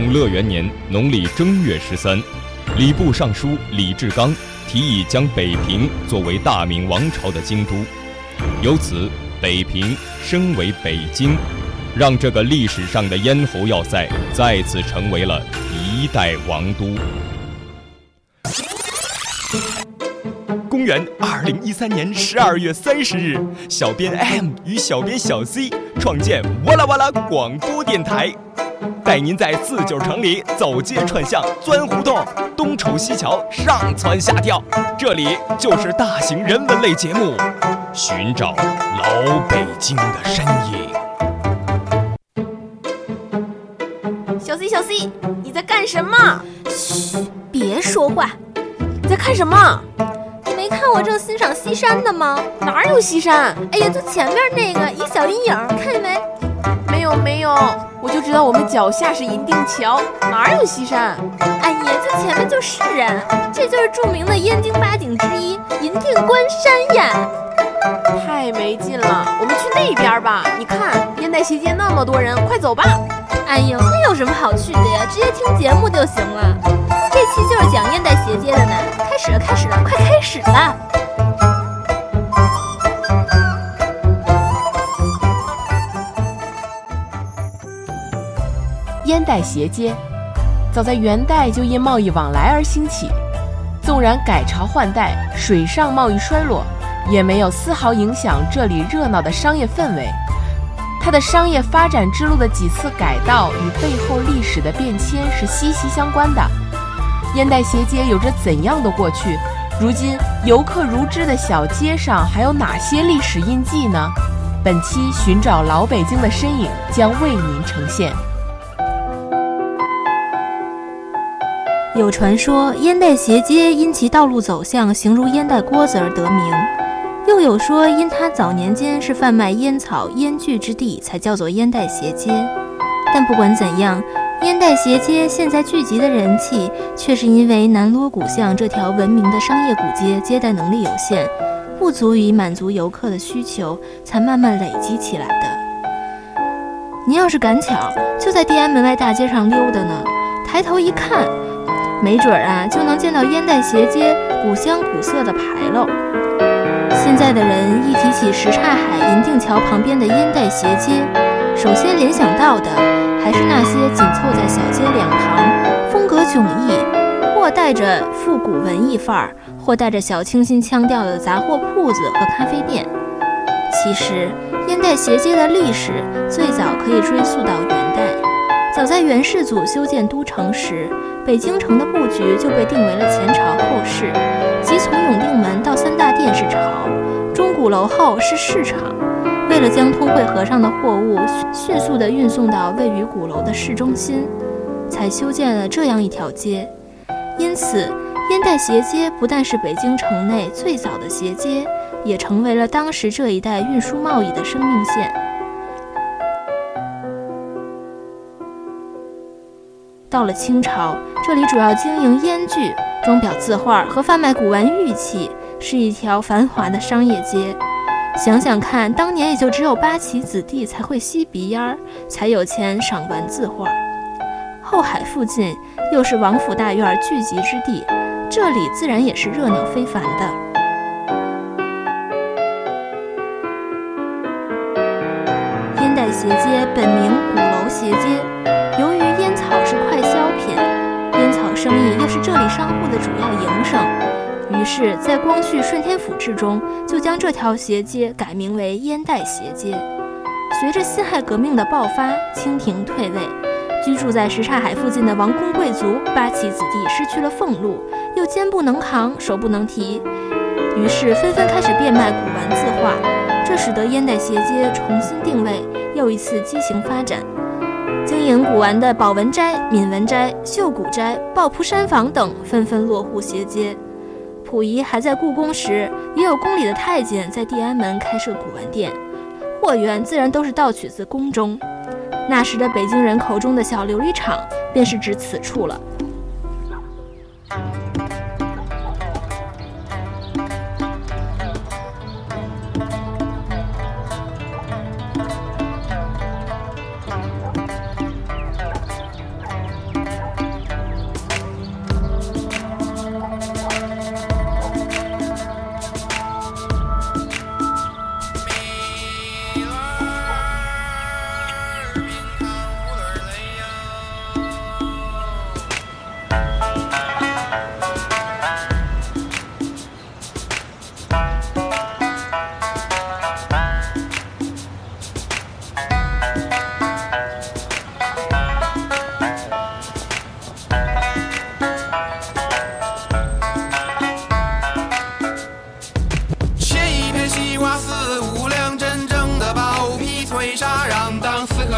永乐元年农历正月十三，礼部尚书李志刚提议将北平作为大明王朝的京都，由此北平升为北京，让这个历史上的咽喉要塞再次成为了一代王都。公元二零一三年十二月三十日，小编 M 与小编小 C 创建哇啦哇啦广播电台，带您在四九城里走街串巷、钻胡同、东瞅西瞧、上蹿下跳。这里就是大型人文类节目，寻找老北京的身影。小 C 小 C，你在干什么？嘘，别说话。你在看什么？你没看我正欣赏西山的吗？哪有西山？哎呀，就前面那个一小阴影，看见没？没有没有，我就知道我们脚下是银锭桥，哪有西山？哎呀，这前面就是啊，这就是著名的燕京八景之一银锭关山呀。太没劲了，我们去那边吧。你看烟袋斜街那么多人，快走吧。哎呦，那有什么好去的呀？直接听节目就行了。这期就是讲烟袋斜街的呢。开始了，开始了，快开始了！烟袋斜街，早在元代就因贸易往来而兴起。纵然改朝换代，水上贸易衰落，也没有丝毫影响这里热闹的商业氛围。它的商业发展之路的几次改道与背后历史的变迁是息息相关的。烟袋斜街有着怎样的过去？如今游客如织的小街上还有哪些历史印记呢？本期寻找老北京的身影将为您呈现。有传说烟袋斜街因其道路走向形如烟袋锅子而得名。又有说，因它早年间是贩卖烟草、烟具之地，才叫做烟袋斜街。但不管怎样，烟袋斜街现在聚集的人气，却是因为南锣鼓巷这条闻名的商业古街接待能力有限，不足以满足游客的需求，才慢慢累积起来的。您要是赶巧就在地安门外大街上溜达呢，抬头一看，没准儿啊，就能见到烟袋斜街古香古色的牌楼。现在的人一提起什刹海银锭桥旁边的烟袋斜街，首先联想到的还是那些紧凑在小街两旁、风格迥异，或带着复古文艺范儿，或带着小清新腔调的杂货铺子和咖啡店。其实，烟袋斜街的历史最早可以追溯到元代。早在元世祖修建都城时，北京城的布局就被定为了前朝后市，即从永定门到三大殿是朝，钟鼓楼后是市场。为了将通惠河上的货物迅速地运送到位于鼓楼的市中心，才修建了这样一条街。因此，烟袋斜街不但是北京城内最早的斜街，也成为了当时这一带运输贸易的生命线。到了清朝，这里主要经营烟具、钟表字画和贩卖古玩玉器，是一条繁华的商业街。想想看，当年也就只有八旗子弟才会吸鼻烟儿，才有钱赏玩字画。后海附近又是王府大院聚集之地，这里自然也是热闹非凡的。烟袋斜街本名鼓楼斜街。这里商户的主要营生，于是，在光绪顺天府志中就将这条斜街改名为烟袋斜街。随着辛亥革命的爆发，清廷退位，居住在什刹海附近的王公贵族、八旗子弟失去了俸禄，又肩不能扛，手不能提，于是纷纷开始变卖古玩字画，这使得烟袋斜街重新定位，又一次畸形发展。经营古玩的宝文斋、敏文斋、秀古斋、抱朴山房等纷纷落户斜街。溥仪还在故宫时，也有宫里的太监在地安门开设古玩店，货源自然都是盗取自宫中。那时的北京人口中的小琉璃厂，便是指此处了。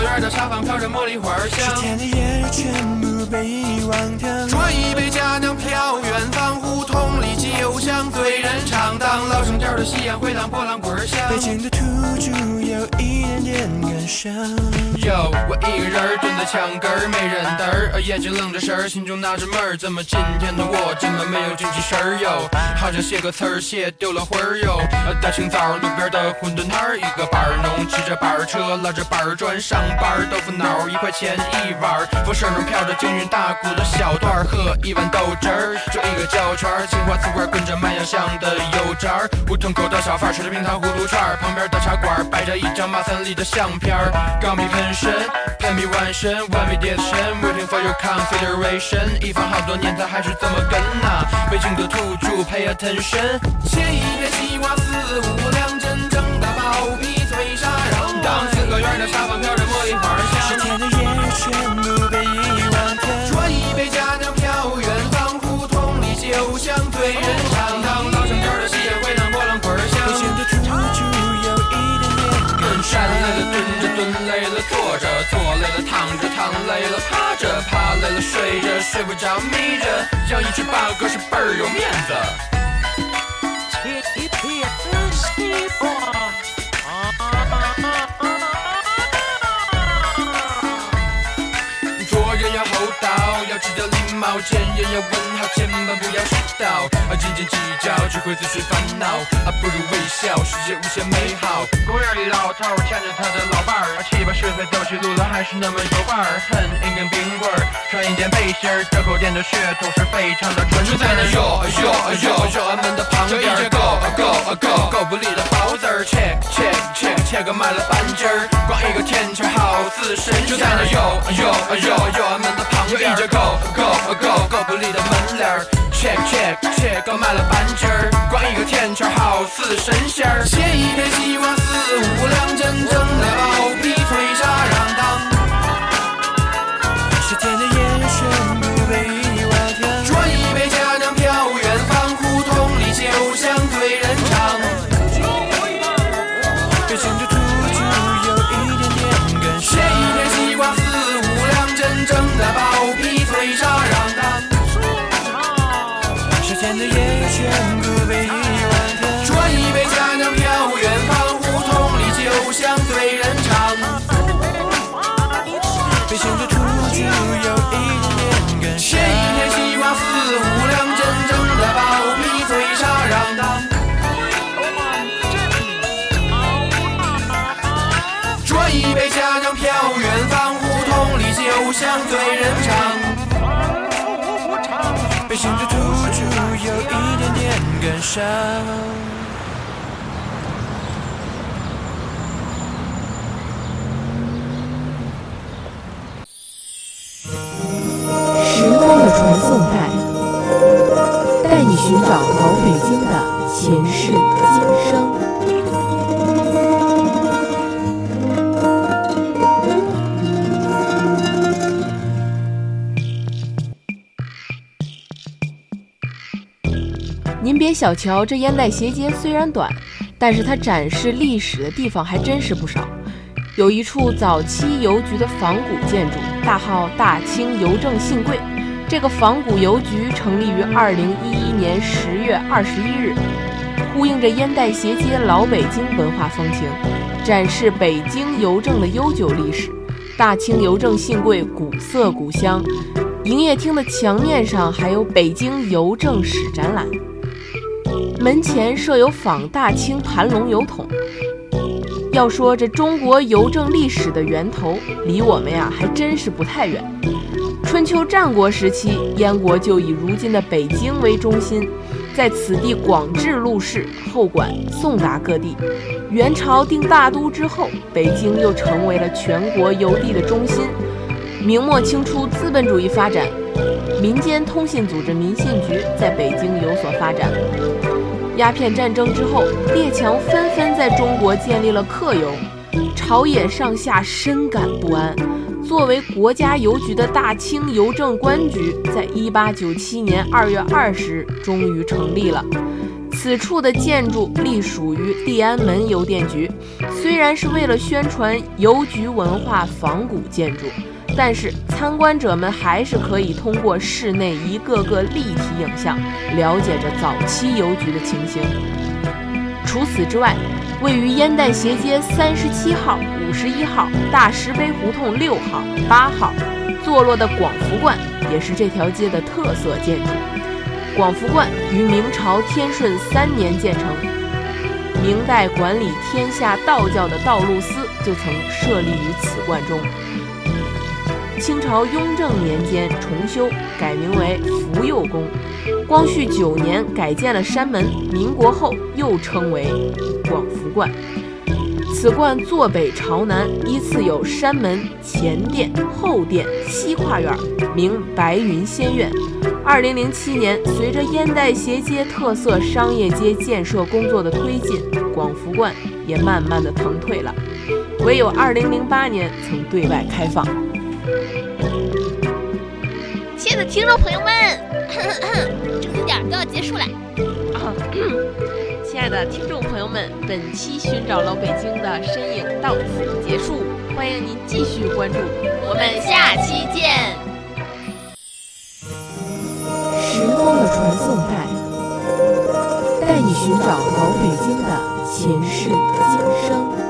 园的沙发飘着茉莉花香。十天的夜全部被遗忘掉。端一杯佳酿飘远方，胡同里酒香醉人肠。当的夕阳回荡波浪滚响。北京的土著有一点点感伤。哟，我一个人蹲在墙根儿，没人搭儿，眼睛愣着神儿，心中纳着闷儿，怎么今天的我这么没有精气神儿哟？好像写个词儿写丢了魂儿哟。大清早路边的馄饨摊儿，一个板儿农骑着板儿车，拉着板儿砖上班儿，豆腐脑儿一块钱一碗儿，风声中飘着京韵大鼓的小段儿，喝一碗豆汁儿，就一个胶圈儿，青花瓷罐跟着麦芽香的油渣儿，胡同口的小贩儿吃着冰糖葫芦串儿，旁边的茶馆儿摆着一张马三立的相片儿，钢笔喷身，喷笔完身，one way direction waiting for your consideration，一放好多年他还是这么跟呐、北京的土著 pay attention，切一片西瓜四五两，真正的包皮脆沙瓤。当四合院的沙发飘着茉莉花香，十天的夜全睡着，睡不着眯着，养一只八哥是倍儿有面子。厚道，要记得礼貌，见人要问好，千万不要迟到。啊，斤斤计较只会自寻烦恼，啊，不如微笑，世界无限美好。公园里老头儿牵着他的老伴儿，七八十岁走起路来还是那么有范儿，恨一根冰棍儿，穿一件背心儿，这口店的血统是非常的纯正。就在那哟哟哟哟俺们的旁边，就一只狗狗狗狗不理的包子儿，check check check check 个买了半斤儿，光一个甜圈好似神仙。就在那哟哟哟哟俺们的旁边，有一只狗狗狗狗不理的门脸儿。check check check 刚买了半截儿，光一个甜圈好似神仙儿。切一片西瓜四五两，真正人肠。北京的土著有一点点感切。一片西瓜四五两，真正的包皮脆沙瓤。端一杯佳酿飘远方，胡同里酒香醉人肠。北京的土著有一点点感伤。寻找老北京的前世今生。您别小瞧这烟袋斜街，虽然短，但是它展示历史的地方还真是不少。有一处早期邮局的仿古建筑，大号大清邮政信柜。这个仿古邮局成立于二零一一年十月二十一日，呼应着烟袋斜街老北京文化风情，展示北京邮政的悠久历史。大清邮政信柜古色古香，营业厅的墙面上还有北京邮政史展览。门前设有仿大清盘龙邮筒。要说这中国邮政历史的源头，离我们呀还真是不太远。春秋战国时期，燕国就以如今的北京为中心，在此地广置路士，后管送达各地。元朝定大都之后，北京又成为了全国邮递的中心。明末清初，资本主义发展，民间通信组织民信局在北京有所发展。鸦片战争之后，列强纷纷在中国建立了客邮，朝野上下深感不安。作为国家邮局的大清邮政官局，在一八九七年二月二十日终于成立了。此此处的建筑隶属于地安门邮电局，虽然是为了宣传邮局文化仿古建筑，但是参观者们还是可以通过室内一个个立体影像，了解着早期邮局的情形。除此之外，位于烟袋斜街三十七号、五十一号、大石碑胡同六号、八号坐落的广福观，也是这条街的特色建筑。广福观于明朝天顺三年建成，明代管理天下道教的道路司就曾设立于此观中。清朝雍正年间重修，改名为福佑宫。光绪九年改建了山门，民国后又称为广福观。此观坐北朝南，依次有山门、前殿、后殿、西跨院，名白云仙院。二零零七年，随着烟袋斜街特色商业街建设工作的推进，广福观也慢慢的腾退了，唯有二零零八年曾对外开放。亲爱的听众朋友们，的听众朋友们，本期寻找老北京的身影到此结束，欢迎您继续关注，我们下期见。时光的传送带，带你寻找老北京的前世今生。